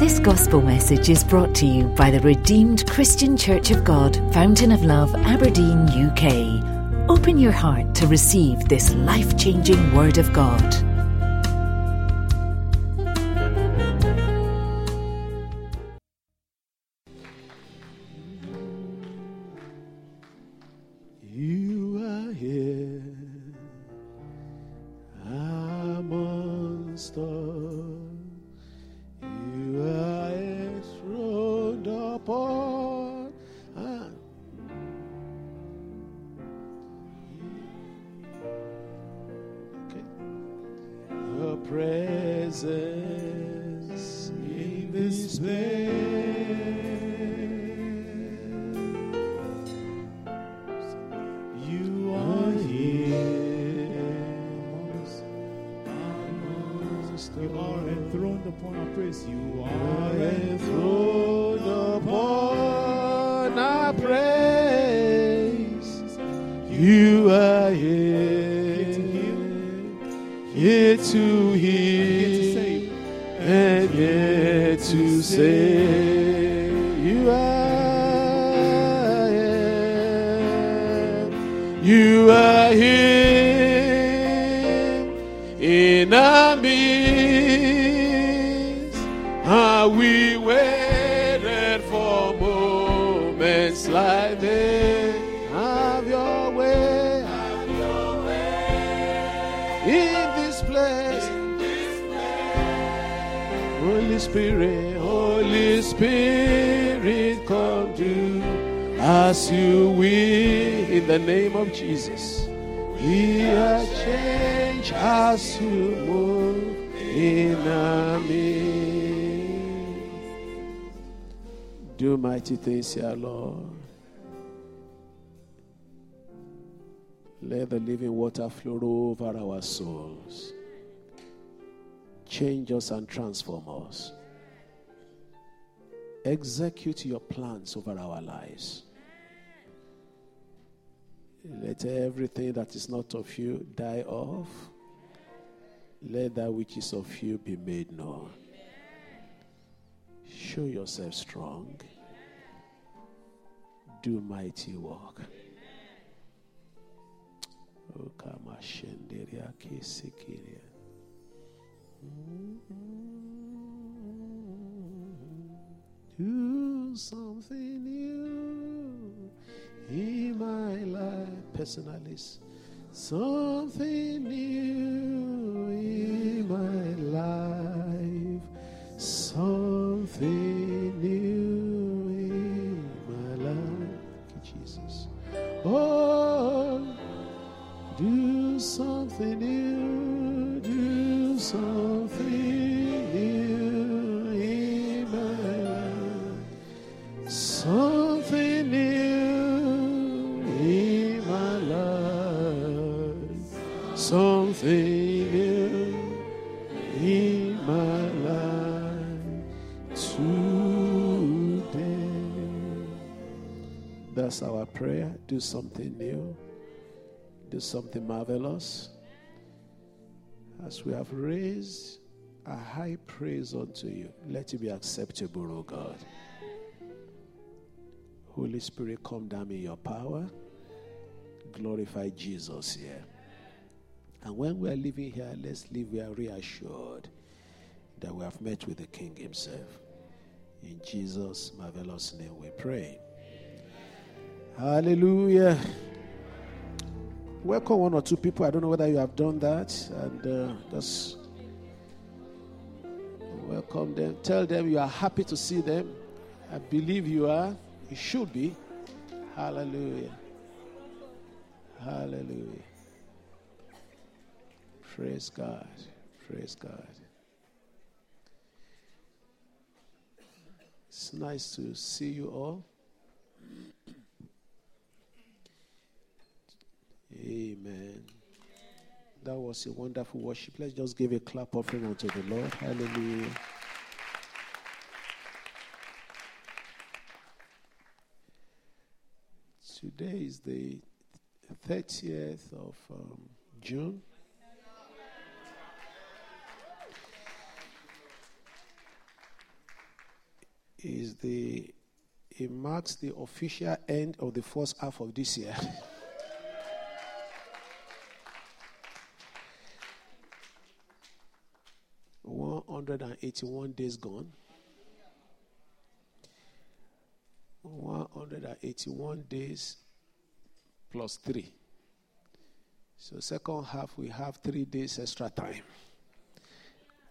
This gospel message is brought to you by the Redeemed Christian Church of God, Fountain of Love, Aberdeen, UK. Open your heart to receive this life changing Word of God. As you will in the name of Jesus. We are changed as you move in our midst. Do mighty things here, Lord. Let the living water flow over our souls. Change us and transform us. Execute your plans over our lives. Let everything that is not of you die off. Let that which is of you be made known. Show yourself strong. Do mighty work. Oh, o kama shenderia kisikiria. Do something new in my life. Personally, something new in my life. Something new in my life. Jesus. Oh, do something new, do something new in my life. Something new Something new in my life today. That's our prayer. Do something new. Do something marvelous. As we have raised a high praise unto you, let it be acceptable, O God. Holy Spirit, come down in your power. Glorify Jesus here. And when we are living here, let's live, we are reassured that we have met with the King Himself. In Jesus' marvelous name we pray. Hallelujah. Welcome one or two people. I don't know whether you have done that. And uh, just welcome them. Tell them you are happy to see them. I believe you are. You should be. Hallelujah. Hallelujah. Praise God. Praise God. It's nice to see you all. Amen. That was a wonderful worship. Let's just give a clap offering unto the Lord. Hallelujah. Today is the 30th of um, June. Is the it marks the official end of the first half of this year. One hundred and eighty-one days gone. One hundred and eighty-one days plus three. So second half we have three days extra time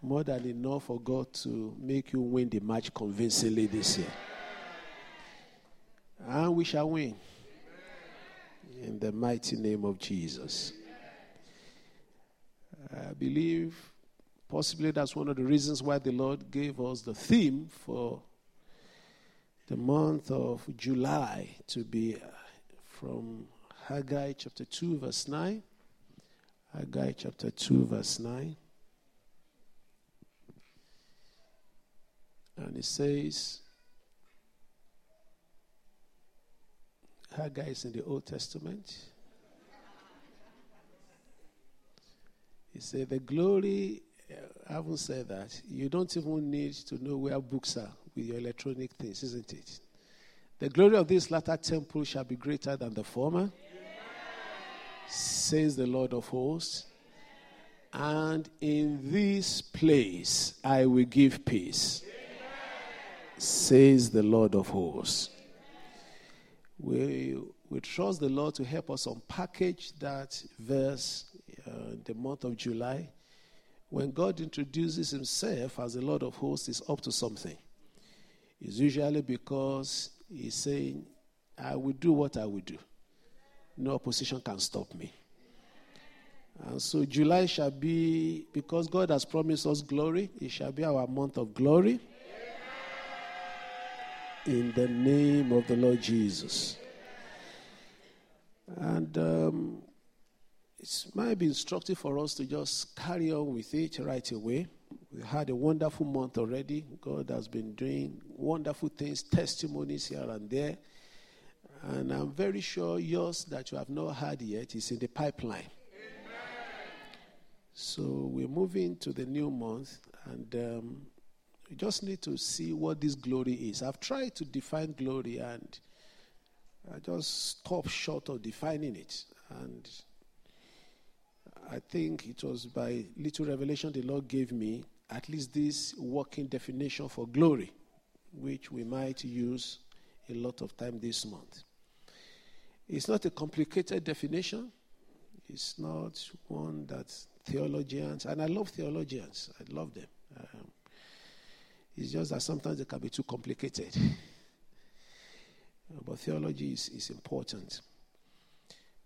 more than enough for God to make you win the match convincingly this year. And we shall win. In the mighty name of Jesus. I believe possibly that's one of the reasons why the Lord gave us the theme for the month of July to be uh, from Haggai chapter 2, verse 9. Haggai chapter 2, verse 9. And it says, Haggai is in the Old Testament. He said, The glory, I haven't said that. You don't even need to know where books are with your electronic things, isn't it? The glory of this latter temple shall be greater than the former, says the Lord of hosts. And in this place I will give peace says the Lord of hosts. We, we trust the Lord to help us unpackage that verse uh, the month of July. When God introduces himself as the Lord of hosts, is up to something. It's usually because he's saying, I will do what I will do. No opposition can stop me. And so July shall be, because God has promised us glory, it shall be our month of glory in the name of the Lord Jesus. And um, it might be instructive for us to just carry on with it right away. We had a wonderful month already. God has been doing wonderful things, testimonies here and there. And I'm very sure yours that you have not had yet is in the pipeline. So we're moving to the new month, and um, we just need to see what this glory is. I've tried to define glory and I just stopped short of defining it. And I think it was by little revelation the Lord gave me at least this working definition for glory, which we might use a lot of time this month. It's not a complicated definition. It's not one that theologians, and I love theologians, I love them. Um, it's just that sometimes it can be too complicated. but theology is, is important.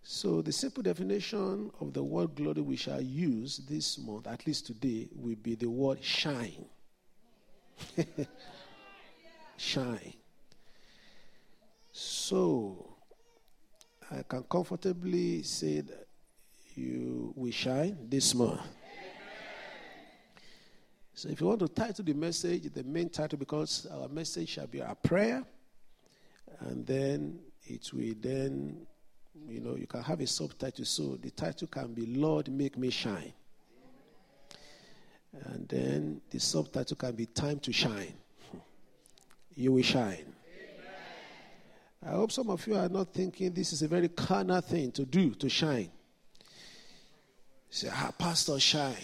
So, the simple definition of the word glory we shall use this month, at least today, will be the word shine. shine. So, I can comfortably say that you will shine this month. So if you want to title the message, the main title, because our message shall be our prayer, and then it will then, you know, you can have a subtitle. So the title can be Lord, make me shine. And then the subtitle can be Time to Shine. You will shine. I hope some of you are not thinking this is a very carnal thing to do, to shine. Say, ah, Pastor, shine.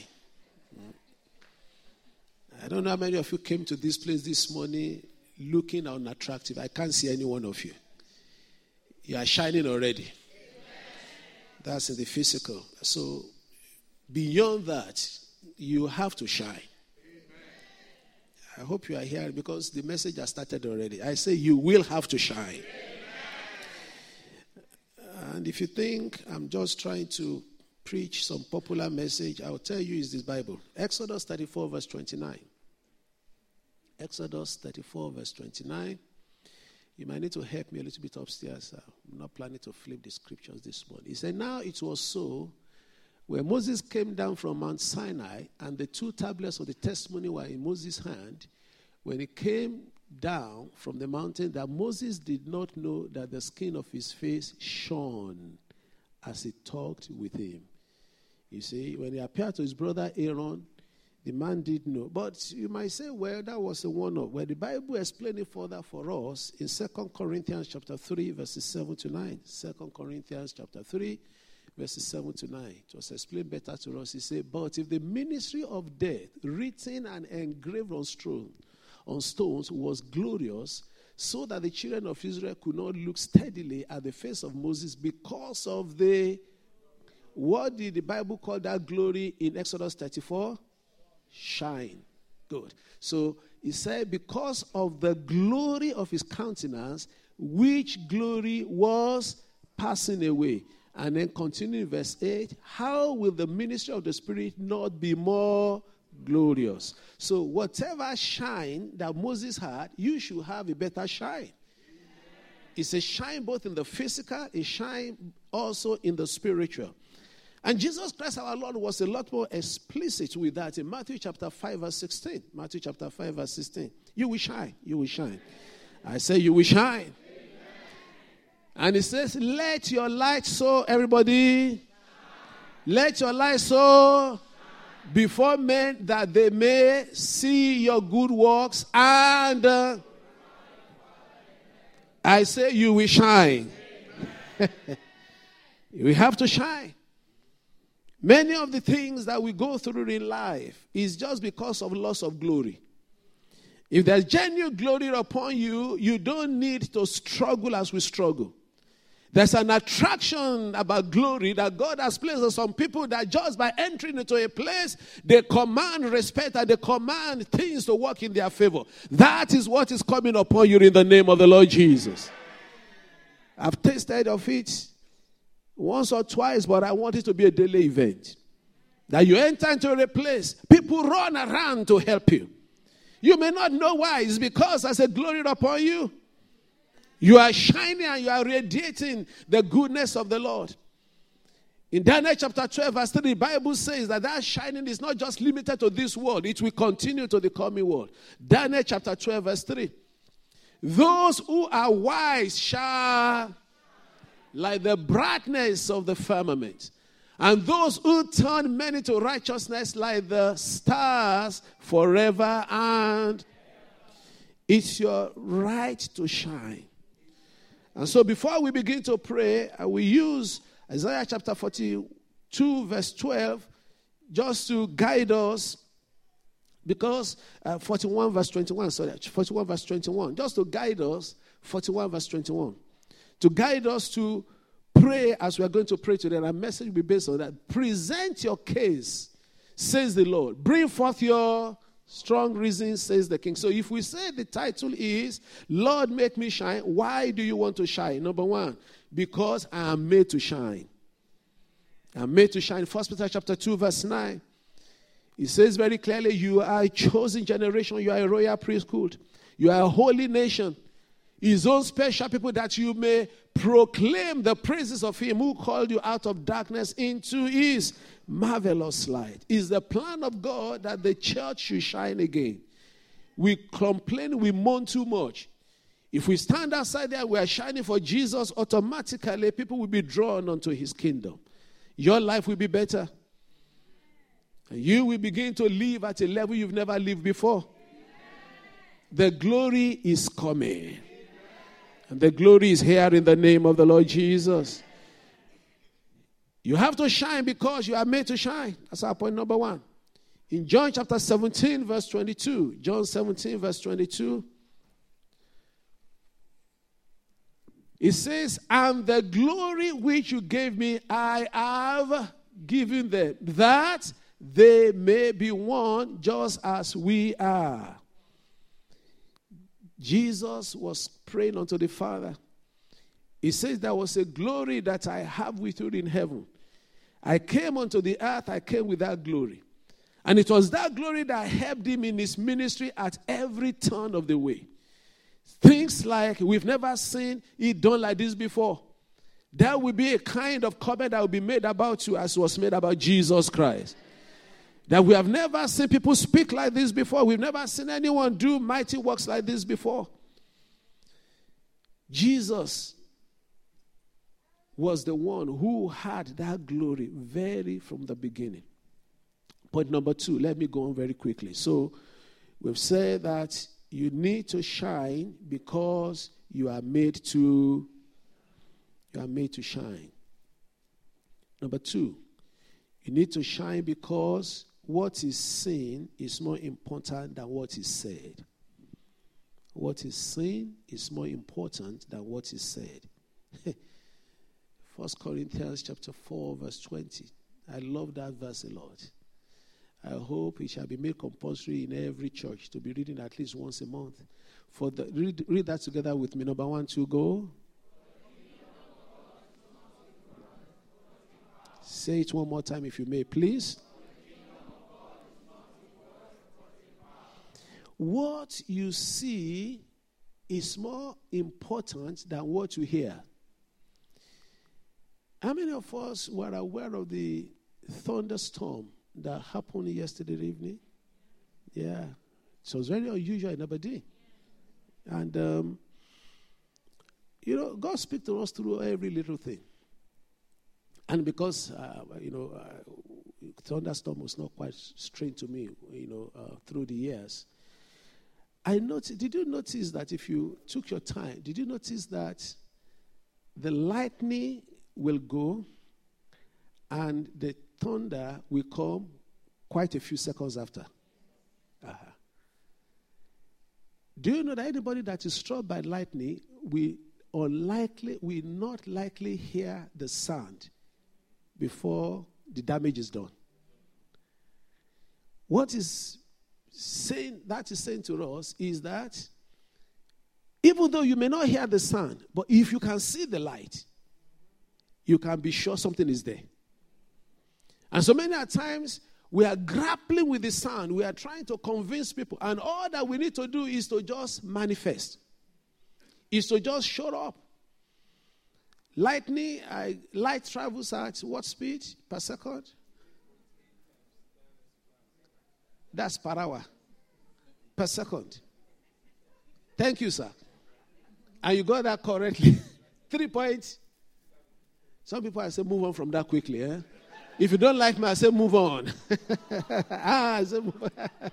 I don't know how many of you came to this place this morning looking unattractive. I can't see any one of you. You are shining already. That's in the physical. So, beyond that, you have to shine. I hope you are here because the message has started already. I say you will have to shine. And if you think I'm just trying to preach some popular message, I'll tell you is this Bible. Exodus 34, verse 29. Exodus 34, verse 29. You might need to help me a little bit upstairs. I'm not planning to flip the scriptures this morning. He said, Now it was so when Moses came down from Mount Sinai and the two tablets of the testimony were in Moses' hand, when he came down from the mountain, that Moses did not know that the skin of his face shone as he talked with him. You see, when he appeared to his brother Aaron, The man did know. But you might say, well, that was a one off. Well, the Bible explained it further for us in 2 Corinthians chapter 3, verses 7 to 9. 2 Corinthians chapter 3, verses 7 to 9. It was explained better to us. He said, But if the ministry of death, written and engraved on stone, on stones, was glorious, so that the children of Israel could not look steadily at the face of Moses because of the what did the Bible call that glory in Exodus 34? Shine. Good. So he said, because of the glory of his countenance, which glory was passing away. And then continue in verse 8 How will the ministry of the Spirit not be more glorious? So, whatever shine that Moses had, you should have a better shine. It's a shine both in the physical, a shine also in the spiritual. And Jesus Christ our Lord was a lot more explicit with that in Matthew chapter 5, verse 16. Matthew chapter 5, verse 16. You will shine. You will shine. I say, You will shine. And it says, Let your light so, everybody, let your light so before men that they may see your good works and uh, I say, You will shine. we have to shine. Many of the things that we go through in life is just because of loss of glory. If there's genuine glory upon you, you don't need to struggle as we struggle. There's an attraction about glory that God has placed on some people that just by entering into a place, they command respect and they command things to work in their favor. That is what is coming upon you in the name of the Lord Jesus. I've tasted of it once or twice, but I want it to be a daily event. That you enter into a place, people run around to help you. You may not know why. It's because there's a glory upon you. You are shining and you are radiating the goodness of the Lord. In Daniel chapter 12, verse 3, the Bible says that that shining is not just limited to this world, it will continue to the coming world. Daniel chapter 12, verse 3. Those who are wise shall like the brightness of the firmament. And those who turn many to righteousness like the stars forever and it's your right to shine. And so before we begin to pray, I will use Isaiah chapter 42, verse 12, just to guide us. Because uh, 41 verse 21, sorry, 41 verse 21, just to guide us, 41 verse 21 to guide us to pray as we are going to pray today. And our message will be based on that. Present your case, says the Lord. Bring forth your strong reasons, says the king. So if we say the title is, Lord, make me shine, why do you want to shine? Number one, because I am made to shine. I'm made to shine. First Peter chapter 2, verse 9. It says very clearly, You are a chosen generation, you are a royal priesthood, you are a holy nation his own special people that you may proclaim the praises of him who called you out of darkness into his marvelous light. Is the plan of God that the church should shine again. We complain, we mourn too much. If we stand outside there, we are shining for Jesus, automatically people will be drawn onto his kingdom. Your life will be better. And you will begin to live at a level you've never lived before. The glory is coming. And the glory is here in the name of the Lord Jesus. You have to shine because you are made to shine. That's our point number one. In John chapter 17, verse 22, John 17, verse 22, it says, And the glory which you gave me, I have given them, that they may be one just as we are. Jesus was praying unto the Father. He says, There was a glory that I have with you in heaven. I came unto the earth, I came with that glory. And it was that glory that helped him in his ministry at every turn of the way. Things like we've never seen it done like this before. There will be a kind of comment that will be made about you as was made about Jesus Christ. That we have never seen people speak like this before. We've never seen anyone do mighty works like this before. Jesus was the one who had that glory very from the beginning. Point number two, let me go on very quickly. So, we've said that you need to shine because you are made to you are made to shine. Number two, you need to shine because what is seen is more important than what is said. What is seen is more important than what is said. First Corinthians chapter 4, verse 20. I love that verse a lot. I hope it shall be made compulsory in every church to be reading at least once a month. For the, read, read that together with me. Number one, two, go. Say it one more time if you may, please. What you see is more important than what you hear. How many of us were aware of the thunderstorm that happened yesterday evening? Yeah. So it was very unusual in Aberdeen. And, um, you know, God speaks to us through every little thing. And because, uh, you know, uh, thunderstorm was not quite strange to me, you know, uh, through the years. I noticed, did you notice that if you took your time, did you notice that the lightning will go and the thunder will come quite a few seconds after? Uh-huh. Do you know that anybody that is struck by lightning will unlikely, will not likely hear the sound before the damage is done? What is saying that is saying to us is that even though you may not hear the sound, but if you can see the light, you can be sure something is there. And so many times we are grappling with the sound. We are trying to convince people. And all that we need to do is to just manifest, is to just show up. Lightning, uh, light travels at what speed per second? That's per hour, per second. Thank you, sir. And you got that correctly. Three points. Some people I say move on from that quickly, eh? If you don't like me, I say move on. ah, I say move on.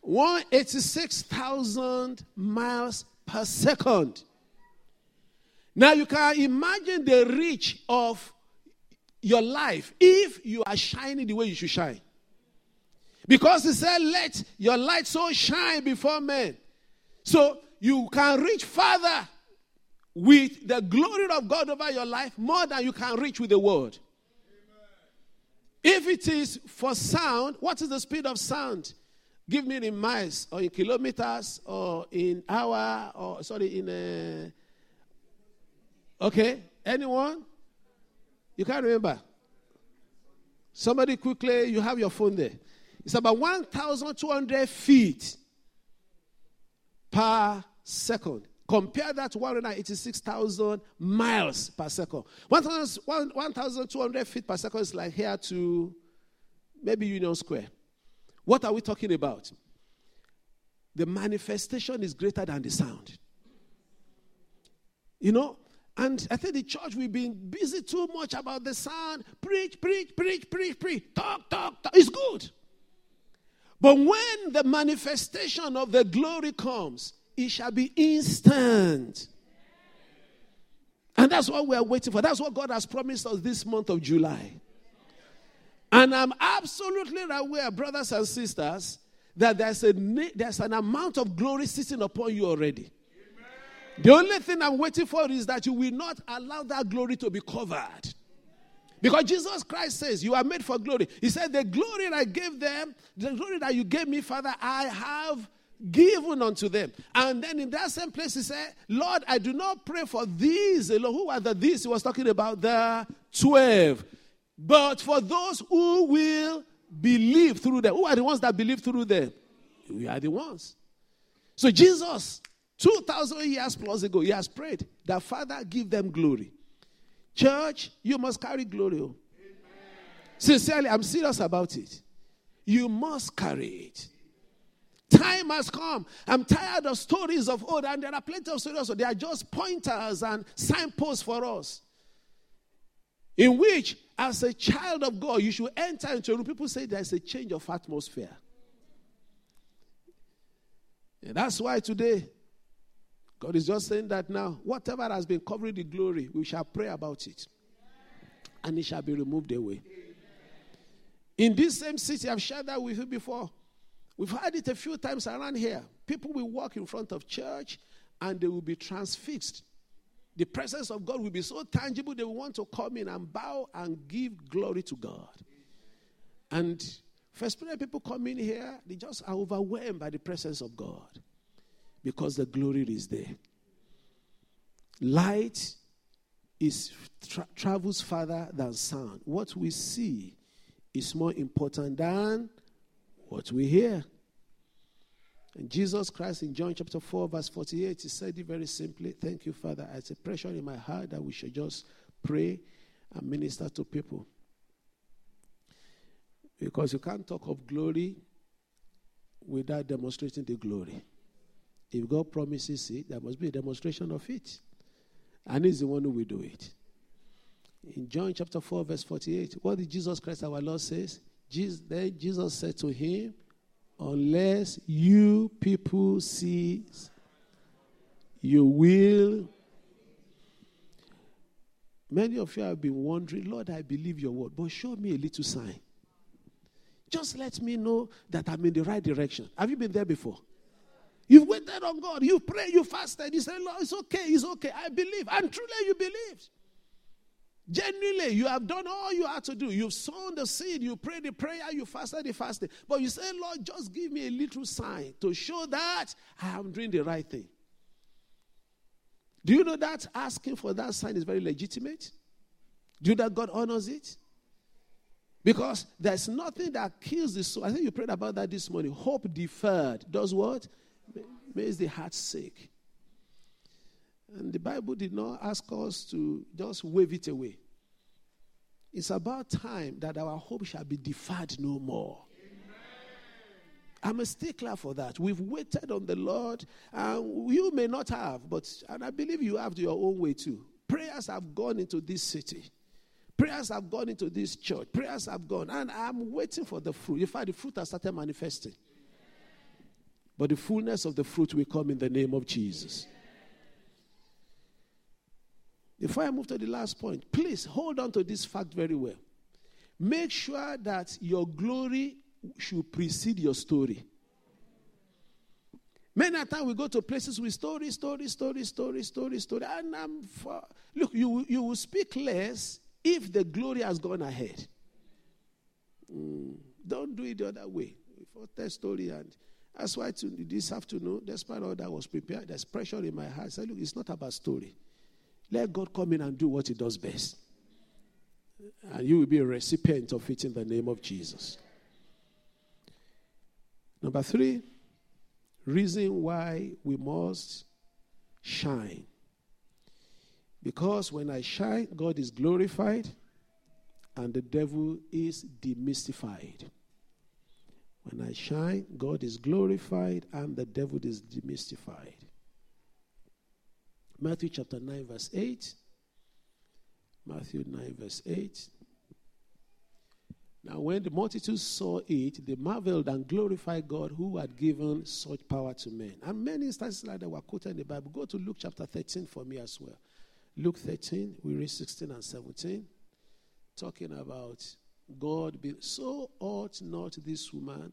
186,000 miles per second. Now you can imagine the reach of your life if you are shining the way you should shine. Because he said, Let your light so shine before men. So you can reach farther with the glory of God over your life more than you can reach with the word. If it is for sound, what is the speed of sound? Give me in miles or in kilometers or in hour or sorry in a okay anyone you can't remember somebody quickly you have your phone there it's about 1200 feet per second Compare that to 186,000 miles per second. 1,200 feet per second is like here to maybe Union Square. What are we talking about? The manifestation is greater than the sound. You know, and I think the church, we've been busy too much about the sound. Preach, preach, preach, preach, preach. Talk, talk, talk. It's good. But when the manifestation of the glory comes, it shall be instant. And that's what we are waiting for. That's what God has promised us this month of July. And I'm absolutely aware, brothers and sisters, that there's, a, there's an amount of glory sitting upon you already. Amen. The only thing I'm waiting for is that you will not allow that glory to be covered. Because Jesus Christ says, You are made for glory. He said, The glory that I gave them, the glory that you gave me, Father, I have given unto them. And then in that same place, he said, Lord, I do not pray for these. Who are the these? He was talking about the 12. But for those who will believe through them. Who are the ones that believe through them? We are the ones. So Jesus, 2,000 years plus ago, he has prayed that Father give them glory. Church, you must carry glory. Amen. Sincerely, I'm serious about it. You must carry it. Time has come. I'm tired of stories of old, and there are plenty of stories. So they are just pointers and signposts for us, in which As a child of God, you should enter into a room. People say there's a change of atmosphere. And that's why today, God is just saying that now, whatever has been covering the glory, we shall pray about it. And it shall be removed away. In this same city, I've shared that with you before. We've had it a few times around here. People will walk in front of church and they will be transfixed. The presence of God will be so tangible, they will want to come in and bow and give glory to God. And first people come in here, they just are overwhelmed by the presence of God because the glory is there. Light is tra- travels farther than sound. What we see is more important than what we hear. And Jesus Christ in John chapter 4, verse 48, he said it very simply Thank you, Father. It's a pressure in my heart that we should just pray and minister to people. Because you can't talk of glory without demonstrating the glory. If God promises it, there must be a demonstration of it. And He's the one who will do it. In John chapter 4, verse 48, what did Jesus Christ our Lord says? Jesus, then Jesus said to him, Unless you people see, you will. Many of you have been wondering, Lord, I believe your word, but show me a little sign. Just let me know that I'm in the right direction. Have you been there before? You've waited on God. You pray, you fasted. You say, Lord, it's okay, it's okay. I believe. And truly you believed. Genuinely, you have done all you had to do. You've sown the seed, you prayed the prayer, you fasted the fasting. But you say, Lord, just give me a little sign to show that I am doing the right thing. Do you know that asking for that sign is very legitimate? Do you know that God honors it? Because there's nothing that kills the soul. I think you prayed about that this morning. Hope deferred does what? Makes the heart sick. And the Bible did not ask us to just wave it away. It's about time that our hope shall be deferred no more. I'm a stickler for that. We've waited on the Lord, and you may not have, but and I believe you have your own way too. Prayers have gone into this city. Prayers have gone into this church. Prayers have gone, and I'm waiting for the fruit. In fact, the fruit has started manifesting. But the fullness of the fruit will come in the name of Jesus. Before I move to the last point, please hold on to this fact very well. Make sure that your glory should precede your story. Many a time we go to places with story, story, story, story, story, story. And I'm for, look, you, you will speak less if the glory has gone ahead. Mm, don't do it the other way. For tell story and that's why to, this afternoon, despite all that was prepared, there's pressure in my heart. I said, look, it's not about story. Let God come in and do what He does best. And you will be a recipient of it in the name of Jesus. Number three, reason why we must shine. Because when I shine, God is glorified and the devil is demystified. When I shine, God is glorified and the devil is demystified. Matthew chapter 9, verse 8. Matthew 9, verse 8. Now, when the multitude saw it, they marveled and glorified God who had given such power to men. And many instances like that were quoted in the Bible. Go to Luke chapter 13 for me as well. Luke 13, we read 16 and 17, talking about God being so ought not this woman,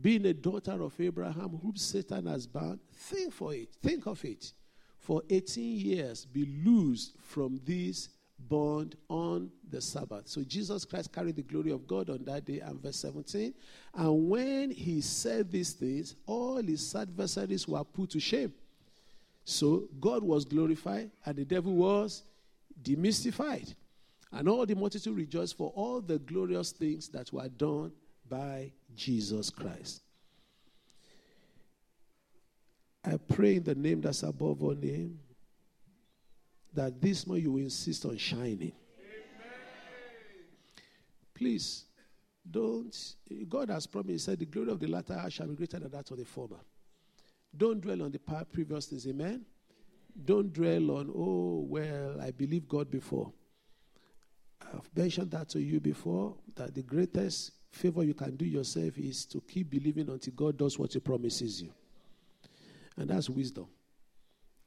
being a daughter of Abraham, whom Satan has bound. Think for it, think of it for 18 years be loosed from this bond on the Sabbath. So Jesus Christ carried the glory of God on that day. And verse 17. And when he said these things, all his adversaries were put to shame. So God was glorified and the devil was demystified. And all the multitude rejoiced for all the glorious things that were done by Jesus Christ. I pray in the name that's above all name that this month you insist on shining. Amen. Please, don't. God has promised, He said, the glory of the latter shall be greater than that of the former. Don't dwell on the previous things. Amen. Don't dwell on, oh, well, I believe God before. I've mentioned that to you before that the greatest favor you can do yourself is to keep believing until God does what He promises you. And that's wisdom.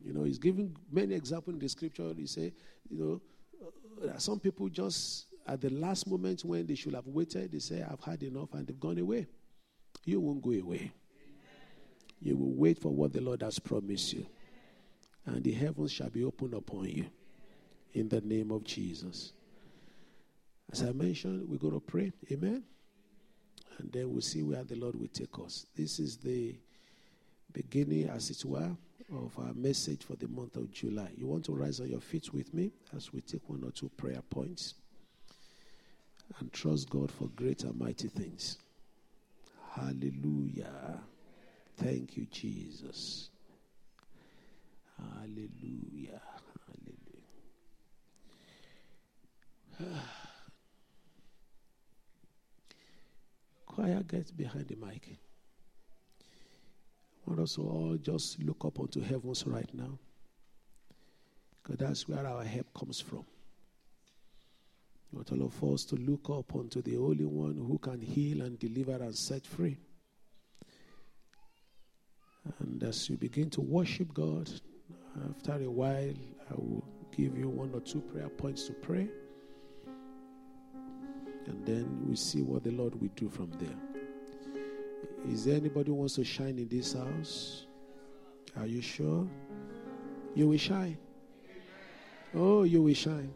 You know, He's giving many examples in the scripture. He say, you know, uh, some people just at the last moment when they should have waited, they say, I've had enough, and they've gone away. You won't go away. You will wait for what the Lord has promised you. And the heavens shall be opened upon you. In the name of Jesus. As I mentioned, we're going to pray. Amen. And then we'll see where the Lord will take us. This is the beginning, as it were, of our message for the month of July. You want to rise on your feet with me as we take one or two prayer points and trust God for great and mighty things. Hallelujah. Thank you, Jesus. Hallelujah. Hallelujah. Choir, get behind the mic. I want us to all just look up onto heavens right now. Because that's where our help comes from. I want all of us to look up onto the Holy One who can heal and deliver and set free. And as you begin to worship God, after a while, I will give you one or two prayer points to pray. And then we see what the Lord will do from there. Is there anybody who wants to shine in this house? Are you sure? You will shine. Oh, you will shine.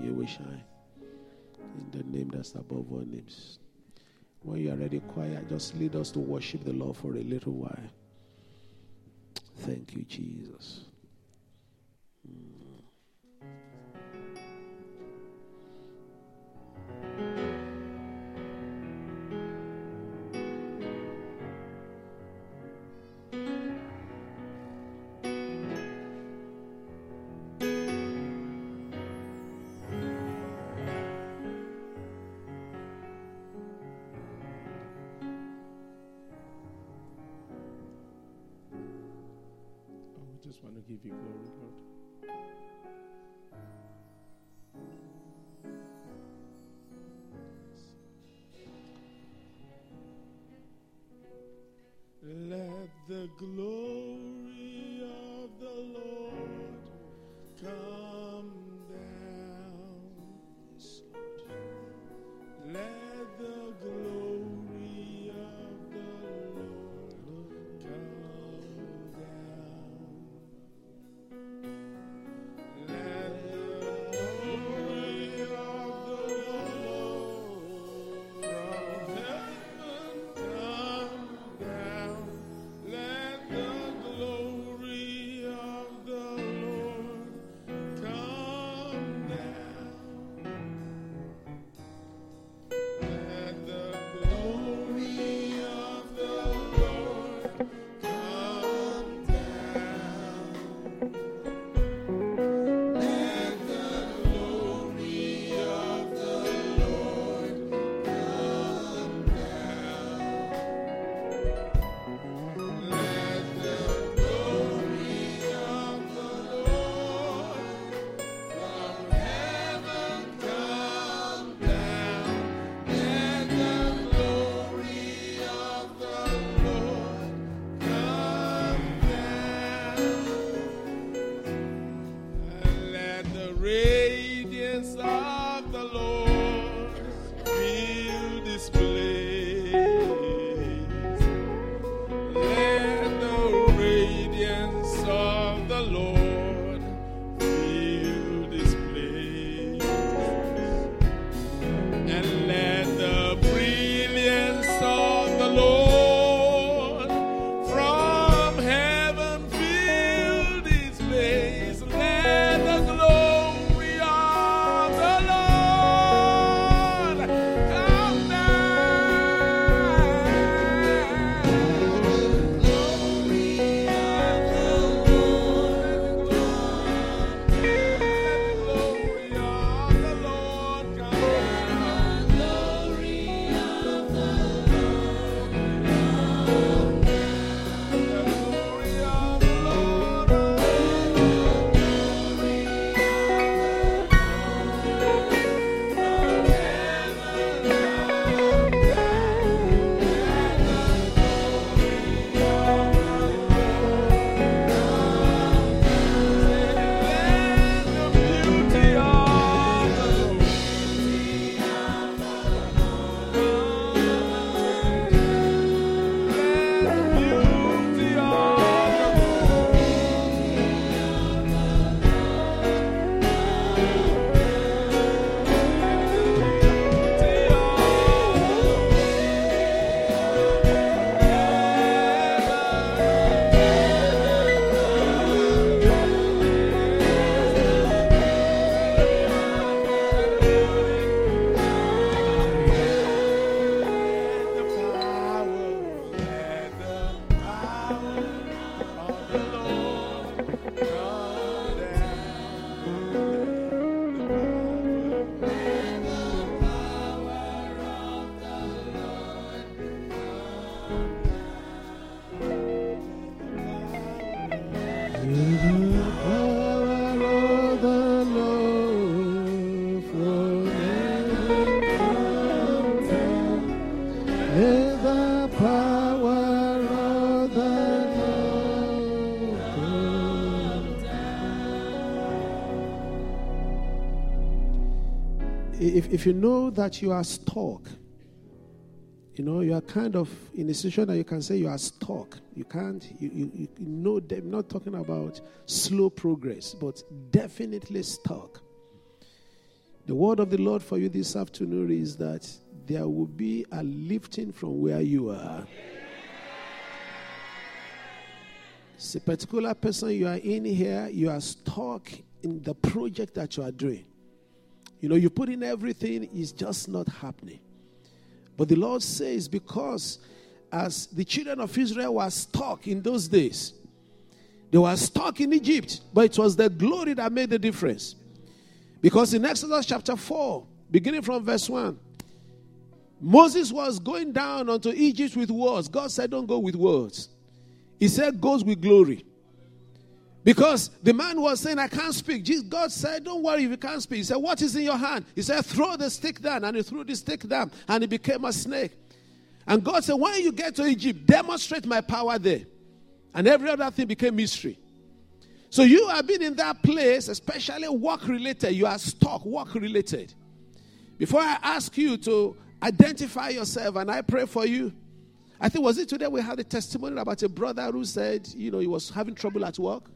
You will shine. In the name that's above all names. When you are ready, quiet, just lead us to worship the Lord for a little while. Thank you, Jesus. If, if you know that you are stuck, you know, you are kind of in a situation that you can say you are stuck. You can't, you, you, you know, I'm not talking about slow progress, but definitely stuck. The word of the Lord for you this afternoon is that there will be a lifting from where you are. It's a particular person you are in here, you are stuck in the project that you are doing. You know, you put in everything, it's just not happening. But the Lord says, because as the children of Israel were stuck in those days, they were stuck in Egypt, but it was the glory that made the difference. Because in Exodus chapter 4, beginning from verse 1, Moses was going down onto Egypt with words. God said, Don't go with words. He said, Goes with glory. Because the man was saying, I can't speak. God said, Don't worry if you can't speak. He said, What is in your hand? He said, Throw the stick down. And he threw the stick down, and it became a snake. And God said, When you get to Egypt, demonstrate my power there. And every other thing became mystery. So you have been in that place, especially work related. You are stuck, work related. Before I ask you to identify yourself, and I pray for you. I think was it today we had a testimony about a brother who said, you know, he was having trouble at work.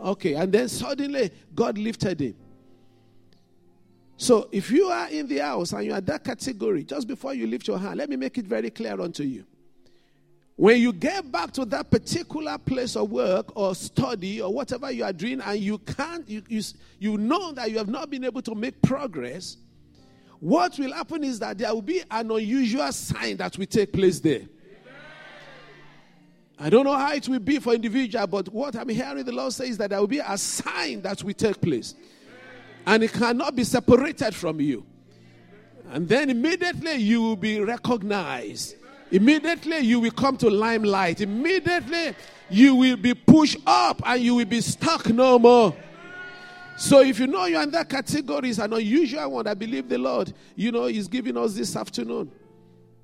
Okay, and then suddenly God lifted him. So if you are in the house and you are that category, just before you lift your hand, let me make it very clear unto you. When you get back to that particular place of work or study or whatever you are doing, and you can't, you, you, you know that you have not been able to make progress, what will happen is that there will be an unusual sign that will take place there. I don't know how it will be for individual, but what I'm hearing the Lord say is that there will be a sign that will take place. And it cannot be separated from you. And then immediately you will be recognized. Immediately you will come to limelight. Immediately you will be pushed up and you will be stuck no more. So if you know you're in that category, it's an unusual one. I believe the Lord, you know, is giving us this afternoon.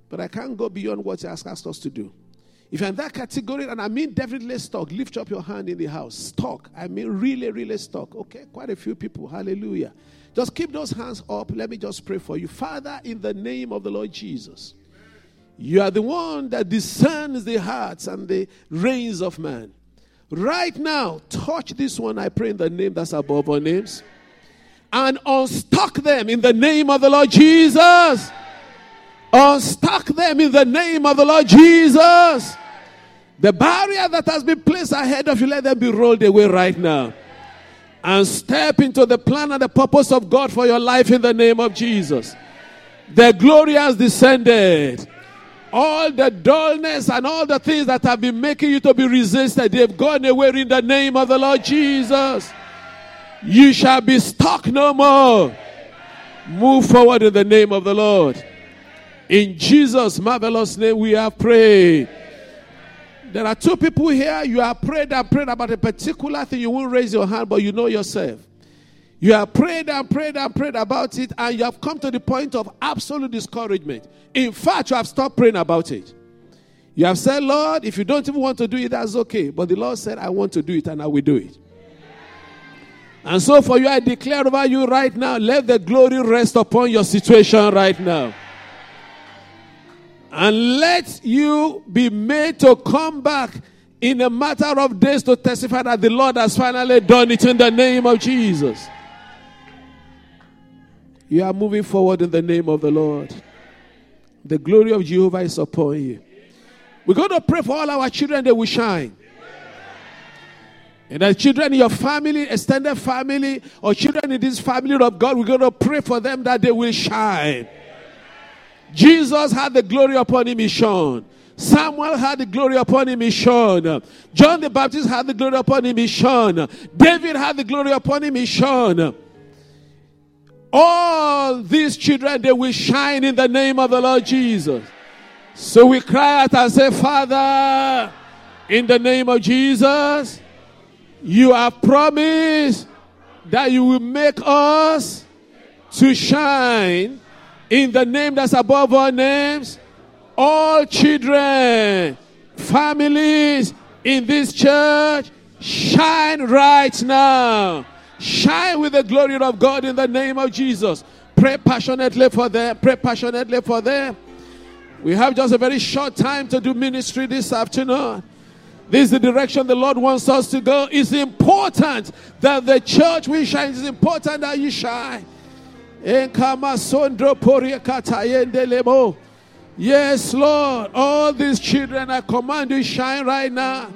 But I can't go beyond what He has asked us to do. If you're in that category, and I mean definitely stuck, lift up your hand in the house. Stuck. I mean really, really stuck. Okay? Quite a few people. Hallelujah. Just keep those hands up. Let me just pray for you. Father, in the name of the Lord Jesus, you are the one that discerns the hearts and the reins of man. Right now, touch this one, I pray, in the name that's above all names. And unstuck them in the name of the Lord Jesus. Unstuck them in the name of the Lord Jesus. The barrier that has been placed ahead of you, let them be rolled away right now. And step into the plan and the purpose of God for your life in the name of Jesus. The glory has descended. All the dullness and all the things that have been making you to be resisted, they've gone away in the name of the Lord Jesus. You shall be stuck no more. Move forward in the name of the Lord. In Jesus' marvelous name, we have prayed. There are two people here. You have prayed and prayed about a particular thing. You won't raise your hand, but you know yourself. You have prayed and prayed and prayed about it, and you have come to the point of absolute discouragement. In fact, you have stopped praying about it. You have said, Lord, if you don't even want to do it, that's okay. But the Lord said, I want to do it, and I will do it. And so, for you, I declare over you right now, let the glory rest upon your situation right now and let you be made to come back in a matter of days to testify that the Lord has finally done it in the name of Jesus. You are moving forward in the name of the Lord. The glory of Jehovah is upon you. We're going to pray for all our children, they will shine. And the children in your family, extended family, or children in this family of God, we're going to pray for them that they will shine. Jesus had the glory upon him, he shone. Samuel had the glory upon him, he shone. John the Baptist had the glory upon him, he shone. David had the glory upon him, he shone. All these children, they will shine in the name of the Lord Jesus. So we cry out and say, Father, in the name of Jesus, You have promised that you will make us to shine in the name that's above all names. All children, families in this church, shine right now. Shine with the glory of God in the name of Jesus. Pray passionately for them. Pray passionately for them. We have just a very short time to do ministry this afternoon. This is the direction the Lord wants us to go. It's important that the church we shine. It's important that you shine. Yes, Lord. All these children, I command you shine right now.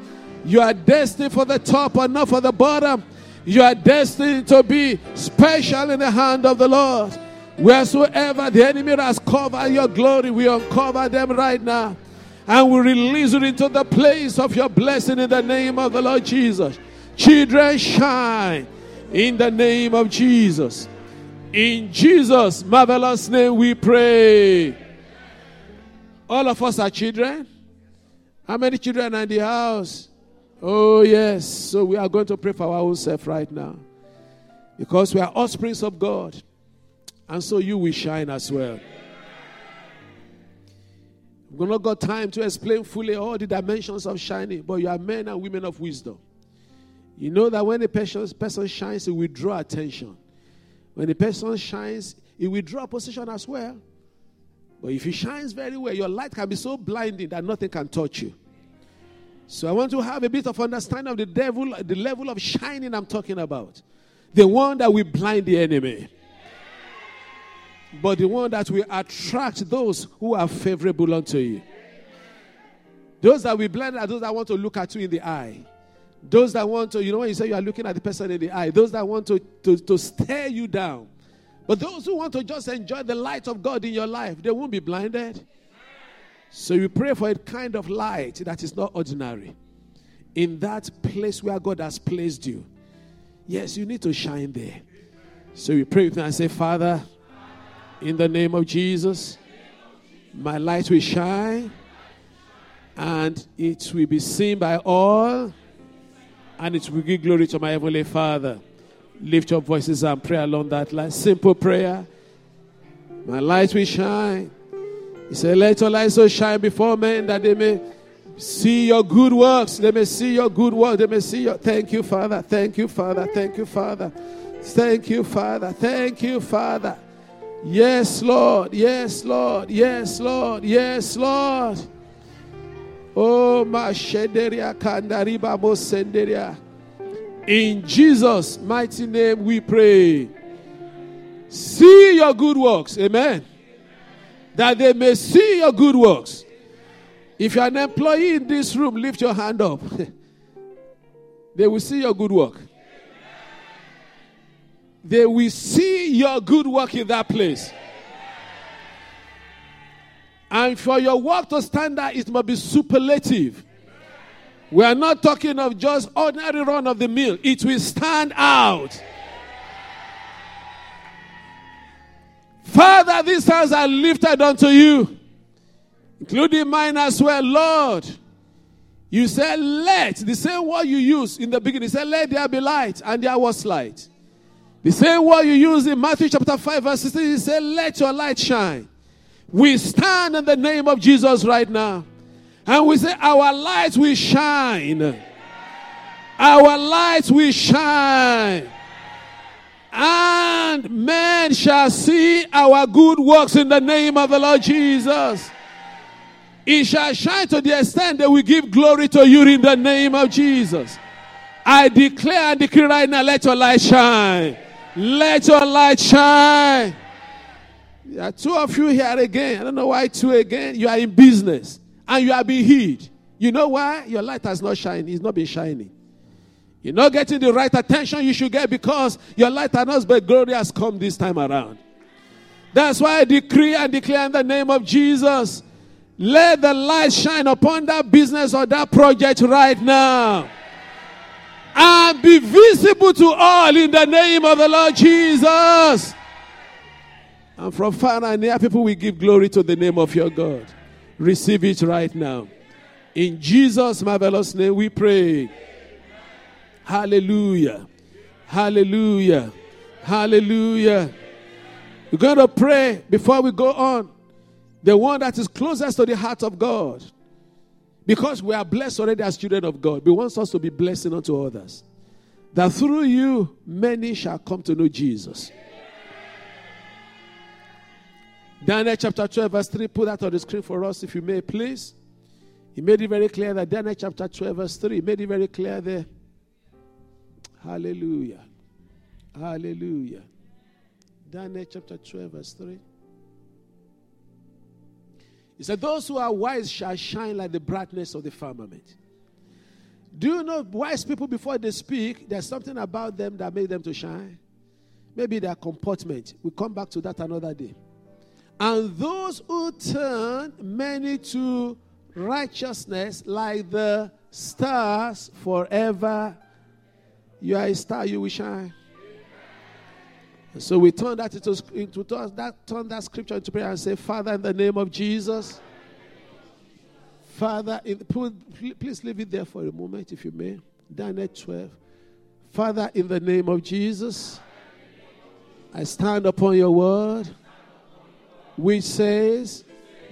You are destined for the top and not for the bottom. You are destined to be special in the hand of the Lord. Wheresoever the enemy has covered your glory, we uncover them right now. And we release you into the place of your blessing in the name of the Lord Jesus. Children, shine in the name of Jesus. In Jesus' marvelous name we pray. All of us are children. How many children are in the house? Oh, yes. So we are going to pray for our own self right now. Because we are offsprings of God. And so you will shine as well. We've not got time to explain fully all the dimensions of shining, but you are men and women of wisdom. You know that when a person, person shines, it will draw attention. When a person shines, it will draw position as well. But if he shines very well, your light can be so blinding that nothing can touch you. So I want to have a bit of understanding of the devil, the level of shining I'm talking about. The one that will blind the enemy but the one that will attract those who are favorable unto you. Those that will blind are those that want to look at you in the eye. Those that want to, you know, when you say you are looking at the person in the eye, those that want to, to, to stare you down. But those who want to just enjoy the light of God in your life, they won't be blinded. So you pray for a kind of light that is not ordinary. In that place where God has placed you. Yes, you need to shine there. So you pray with me and say, Father, in the name of Jesus, my light will shine and it will be seen by all and it will give glory to my Heavenly Father. Lift your voices and pray along that line. Simple prayer. My light will shine. He said, Let your light so shine before men that they may see your good works. They may see your good works. They may see your. Thank you, Father. Thank you, Father. Thank you, Father. Thank you, Father. Thank you, Father. Yes, Lord. Yes, Lord. Yes, Lord. Yes, Lord. Oh, Mashederia Kandariba Mosenderia. In Jesus' mighty name we pray. See your good works. Amen. That they may see your good works. If you're an employee in this room, lift your hand up. they will see your good work they will see your good work in that place. And for your work to stand out, it must be superlative. We are not talking of just ordinary run of the mill, it will stand out. Father, these hands are lifted unto you, including mine as well, Lord. You said, Let, the same word you used in the beginning, you said, Let there be light, and there was light. The same word you use in Matthew chapter 5, verse 16, he said, Let your light shine. We stand in the name of Jesus right now. And we say, Our lights will shine. Our lights will shine. And men shall see our good works in the name of the Lord Jesus. It shall shine to the extent that we give glory to you in the name of Jesus. I declare and decree right now, let your light shine. Let your light shine. There are two of you here again. I don't know why two again. You are in business and you are being hid. You know why? Your light has not shined. It's not been shining. You're not getting the right attention you should get because your light has not, glory has come this time around. That's why I decree and declare in the name of Jesus. Let the light shine upon that business or that project right now and be visible to all in the name of the Lord Jesus. And from far and near, people will give glory to the name of your God. Receive it right now. In Jesus' marvelous name, we pray. Hallelujah. Hallelujah. Hallelujah. We're going to pray before we go on. The one that is closest to the heart of God. Because we are blessed already as children of God. He wants us to be blessing unto others. That through you, many shall come to know Jesus. Daniel chapter 12, verse 3. Put that on the screen for us, if you may, please. He made it very clear that Daniel chapter 12, verse 3. He made it very clear there. Hallelujah. Hallelujah. Daniel chapter 12, verse 3. He said, Those who are wise shall shine like the brightness of the firmament. Do you know wise people before they speak, there's something about them that makes them to shine? Maybe their comportment. We'll come back to that another day. And those who turn many to righteousness like the stars forever. You are a star, you will shine. So we turn that into, into that, turn that scripture into prayer and say, Father, in the name of Jesus. Father, in, please leave it there for a moment, if you may. Daniel 12. Father, in the name of Jesus, I stand upon your word, which says,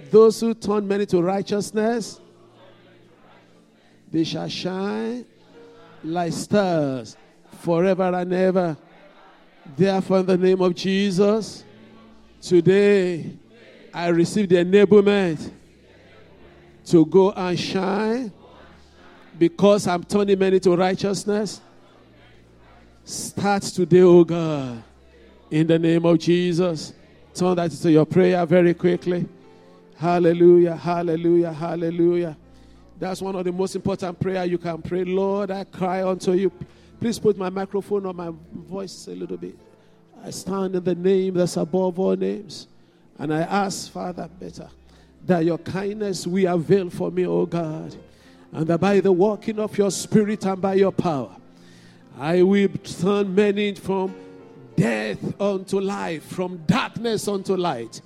Those who turn many to righteousness, they shall shine like stars forever and ever. Therefore, in the name of Jesus, today I receive the enablement to go and shine because I'm turning many to righteousness. Start today, oh God, in the name of Jesus. Turn that into your prayer very quickly. Hallelujah, hallelujah, hallelujah. That's one of the most important prayer you can pray. Lord, I cry unto you. Please put my microphone on my voice a little bit. I stand in the name that's above all names. And I ask, Father, better, that your kindness will avail for me, O God. And that by the working of your spirit and by your power, I will turn many from death unto life, from darkness unto light,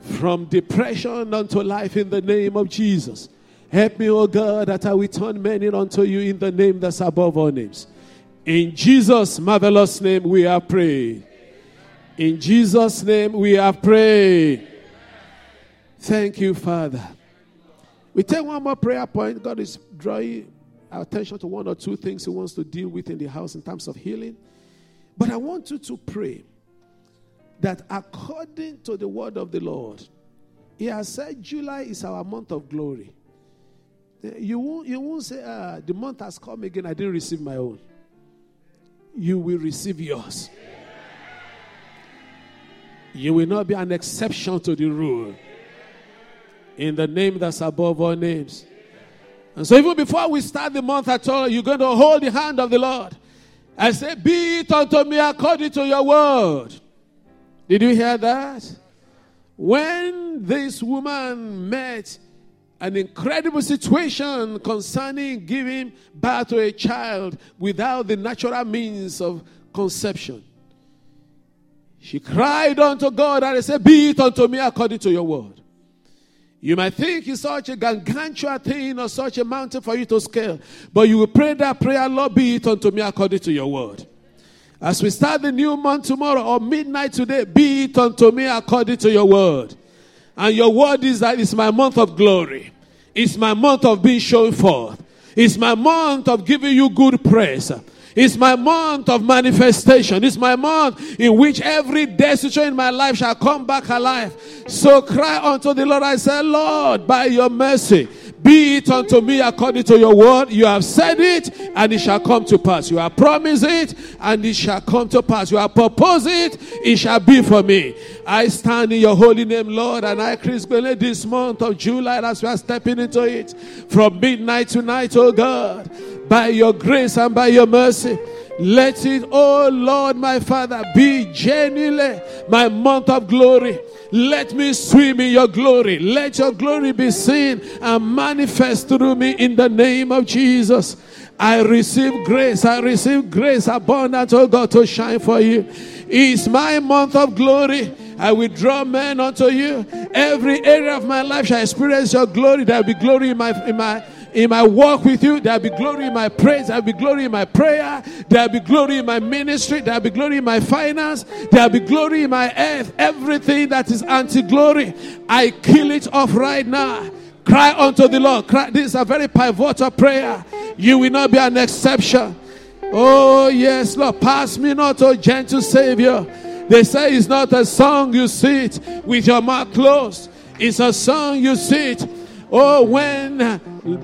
from depression unto life in the name of Jesus. Help me, O God, that I will turn many unto you in the name that's above all names. In Jesus' marvelous name, we have prayed. In Jesus' name, we have prayed. Thank you, Father. We take one more prayer point. God is drawing our attention to one or two things He wants to deal with in the house in terms of healing. But I want you to pray that according to the word of the Lord, He has said July is our month of glory. You won't, you won't say, ah, the month has come again, I didn't receive my own you will receive yours. You will not be an exception to the rule. In the name that's above all names. And so, even before we start the month at all, you're going to hold the hand of the Lord. I say, Be it unto me according to your word. Did you hear that? When this woman met an incredible situation concerning giving birth to a child without the natural means of conception. She cried unto God and said, Be it unto me according to your word. You might think it's such a gargantuan thing or such a mountain for you to scale, but you will pray that prayer, Lord, be it unto me according to your word. As we start the new month tomorrow or midnight today, be it unto me according to your word. And your word is that it's my month of glory. It's my month of being shown forth. It's my month of giving you good praise. It's my month of manifestation. It's my month in which every situation in my life shall come back alive. So cry unto the Lord. I say, Lord, by your mercy, be it unto me according to your word. You have said it, and it shall come to pass. You have promised it, and it shall come to pass. You have proposed it, it shall be for me. I stand in your holy name, Lord, and I Chris this month of July as we are stepping into it from midnight tonight, oh God, by your grace and by your mercy. Let it, oh Lord, my Father, be genuinely my month of glory. Let me swim in your glory. Let your glory be seen and manifest through me in the name of Jesus. I receive grace. I receive grace abundant, oh God, to shine for you. It's my month of glory. I will draw men unto you. Every area of my life shall experience your glory. There will be glory in my in my in my walk with you. There'll be glory in my praise. There'll be glory in my prayer. There'll be glory in my ministry. There'll be glory in my finance. There'll be glory in my earth. Everything that is anti glory, I kill it off right now. Cry unto the Lord. Cry. This is a very pivotal prayer. You will not be an exception. Oh, yes, Lord. Pass me not, O gentle Savior. They say it's not a song you sit with your mouth closed. It's a song you sit. Oh, when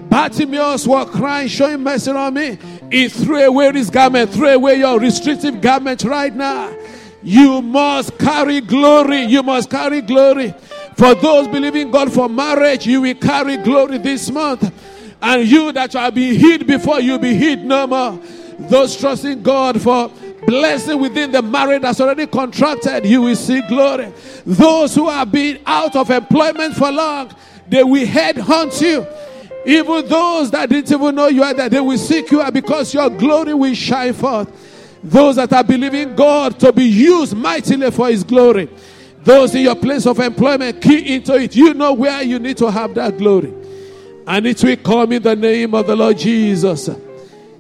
Bartimaeus was crying, showing mercy on me, he threw away his garment, threw away your restrictive garment right now. You must carry glory. You must carry glory. For those believing God for marriage, you will carry glory this month. And you that shall be hid before you be hid no more. Those trusting God for blessing within the marriage that's already contracted, you will see glory. Those who have been out of employment for long, they will head hunt you. Even those that didn't even know you are there, they will seek you out because your glory will shine forth. Those that are believing God to be used mightily for His glory. Those in your place of employment, key into it. You know where you need to have that glory. And it will come in the name of the Lord Jesus.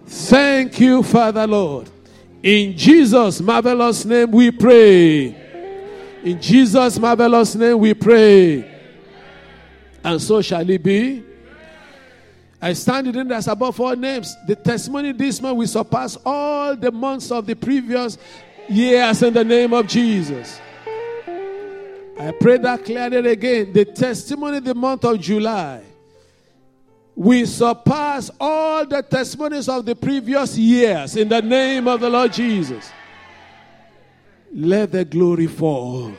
Thank you, Father Lord. In Jesus' marvelous name we pray. In Jesus' marvelous name we pray. And so shall it be. I stand in there's above all names. The testimony this month will surpass all the months of the previous years in the name of Jesus. I pray that clearly again. The testimony the month of July we surpass all the testimonies of the previous years in the name of the Lord Jesus. Let the glory fall.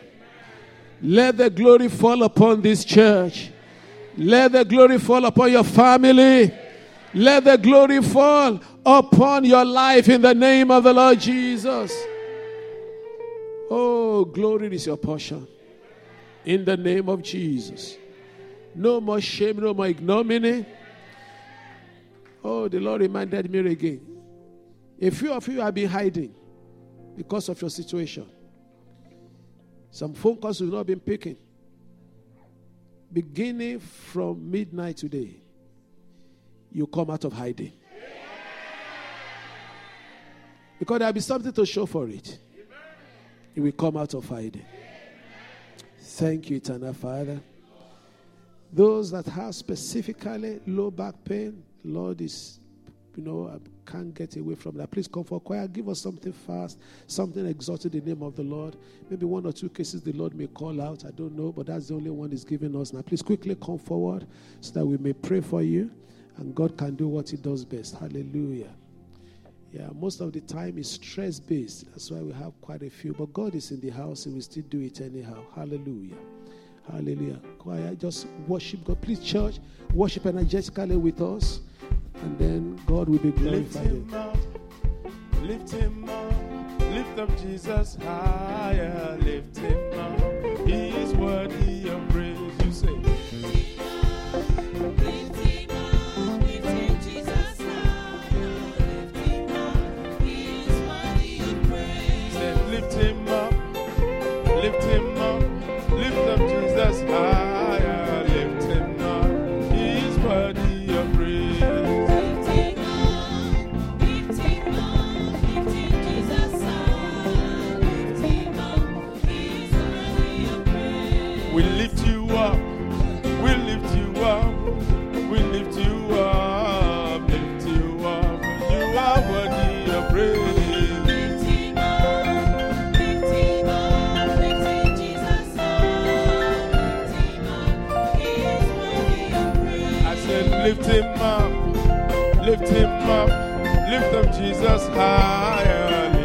Let the glory fall upon this church. Let the glory fall upon your family. Let the glory fall upon your life in the name of the Lord Jesus. Oh, glory is your portion. In the name of Jesus. No more shame, no more ignominy. Oh, the Lord reminded me again. A few of you have been hiding because of your situation. Some phone calls you've not been picking. Beginning from midnight today, you come out of hiding. Because there'll be something to show for it. You will come out of hiding. Thank you, eternal Father. Those that have specifically low back pain, Lord is, you know, I can't get away from that. Please come for choir. Give us something fast, something exalted in the name of the Lord. Maybe one or two cases the Lord may call out. I don't know, but that's the only one He's giving us now. Please quickly come forward so that we may pray for you and God can do what He does best. Hallelujah. Yeah, most of the time it's stress based. That's why we have quite a few. But God is in the house and we still do it anyhow. Hallelujah. Hallelujah. Choir, just worship God. Please, church, worship energetically with us and then God will be glorified. Lift him up, lift him up, lift up Jesus higher, lift him up. He is worthy up. Lift up Jesus higher.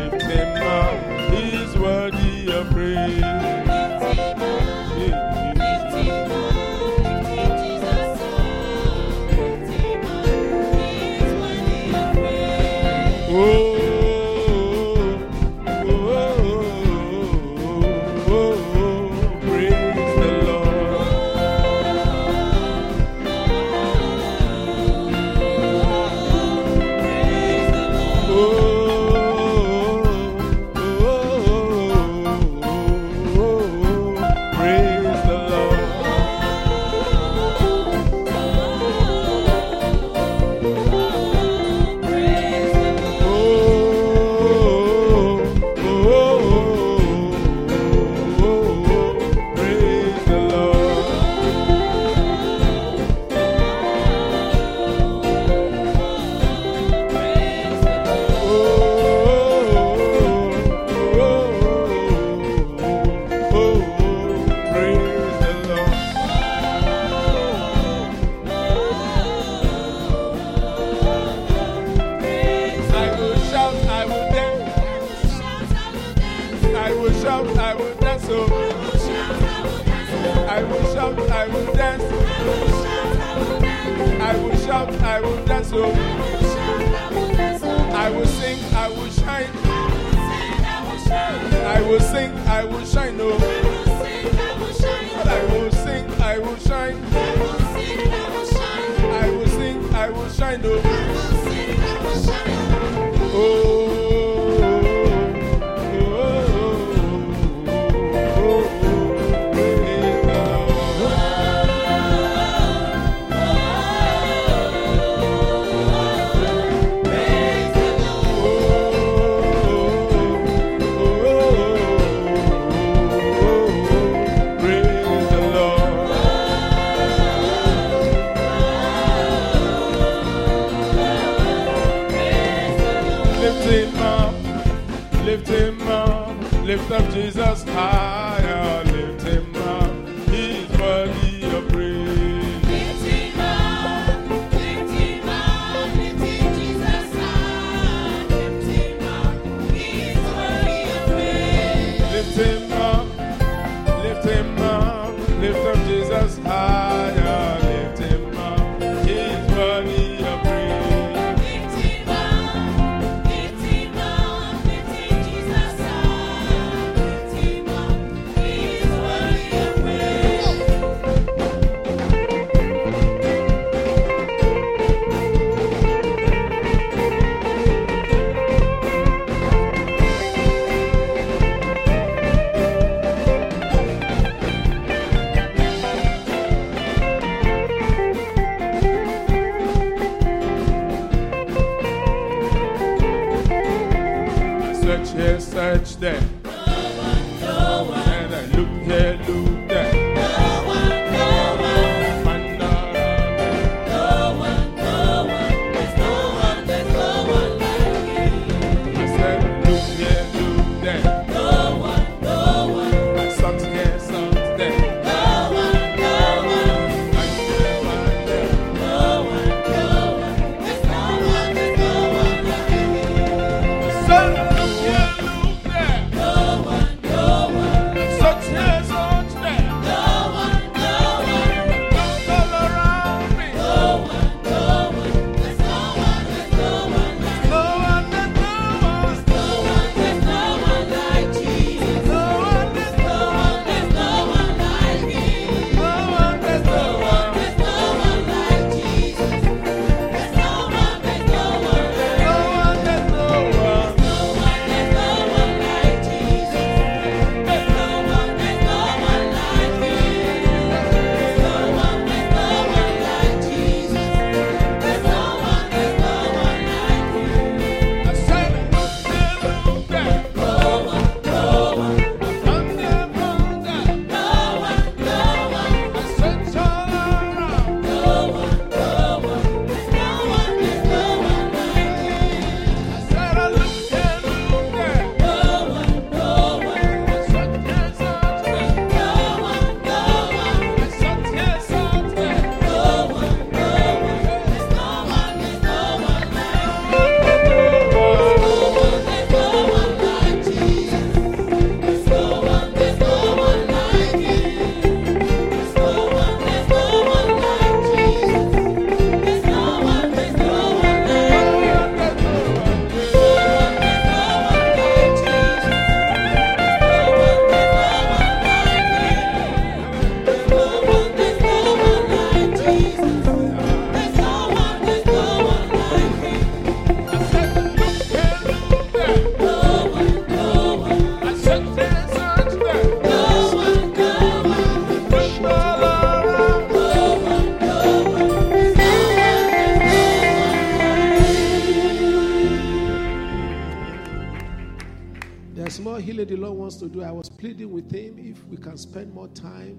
to do. I was pleading with him if we can spend more time,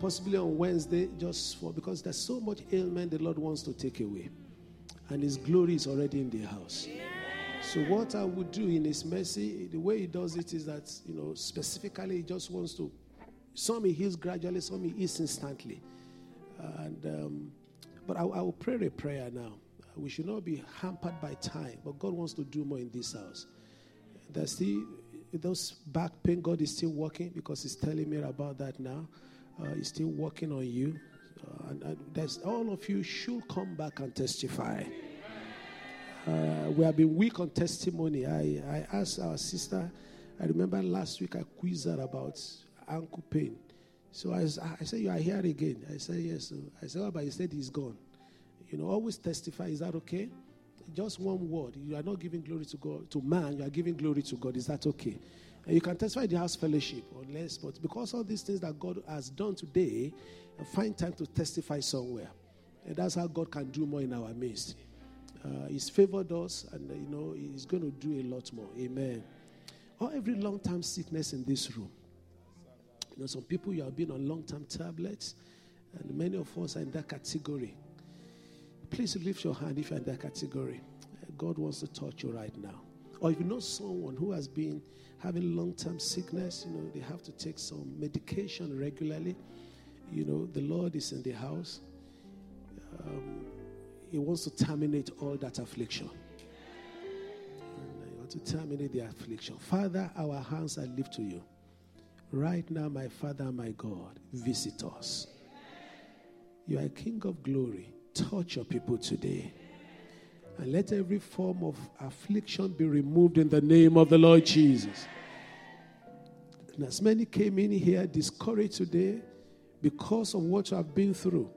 possibly on Wednesday, just for because there's so much ailment the Lord wants to take away, and His glory is already in the house. So what I would do in His mercy, the way He does it is that you know specifically He just wants to. Some He heals gradually, some He heals instantly, and um, but I, I will pray a prayer now. We should not be hampered by time, but God wants to do more in this house. There's still those back pain, God is still working because He's telling me about that now. Uh, he's still working on you. Uh, and, and there's, all of you should come back and testify. Uh, we have been weak on testimony. I, I asked our sister, I remember last week I quizzed her about ankle pain. So I, I said, You are here again. I said, Yes. I said, Oh, but he said he's gone. You know, always testify. Is that okay? Just one word. You are not giving glory to God, to man. You are giving glory to God. Is that okay? And you can testify the house fellowship unless, but because all these things that God has done today, find time to testify somewhere. And that's how God can do more in our midst. Uh, he's favored us, and uh, you know He's going to do a lot more. Amen. Or every long-term sickness in this room. You know, some people you have been on long-term tablets, and many of us are in that category. Please lift your hand if you're in that category. God wants to touch you right now. Or if you know someone who has been having long-term sickness, you know, they have to take some medication regularly. You know, the Lord is in the house. Um, he wants to terminate all that affliction. And I want to terminate the affliction. Father, our hands are lifted to you. Right now, my Father, my God, visit us. You are King of glory. Touch your people today. And let every form of affliction be removed in the name of the Lord Jesus. And as many came in here discouraged today because of what you have been through,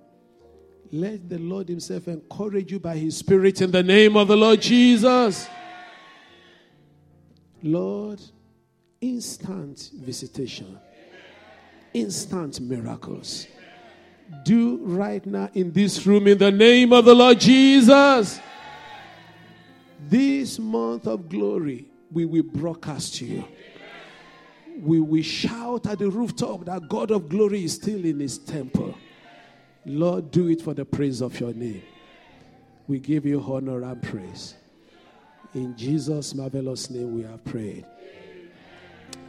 let the Lord Himself encourage you by His Spirit in the name of the Lord Jesus. Lord, instant visitation, instant miracles. Do right now in this room in the name of the Lord Jesus. This month of glory, we will broadcast to you. We will shout at the rooftop that God of glory is still in his temple. Lord, do it for the praise of your name. We give you honor and praise. In Jesus' marvelous name, we have prayed.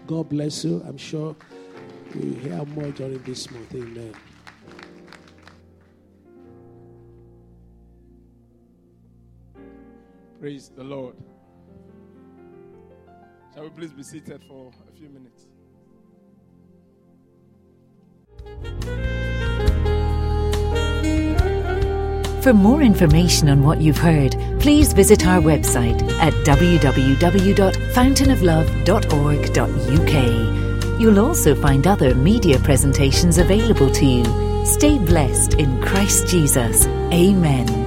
God bless you. I'm sure we'll hear more during this month. Amen. Praise the Lord. Shall we please be seated for a few minutes? For more information on what you've heard, please visit our website at www.fountainoflove.org.uk. You'll also find other media presentations available to you. Stay blessed in Christ Jesus. Amen.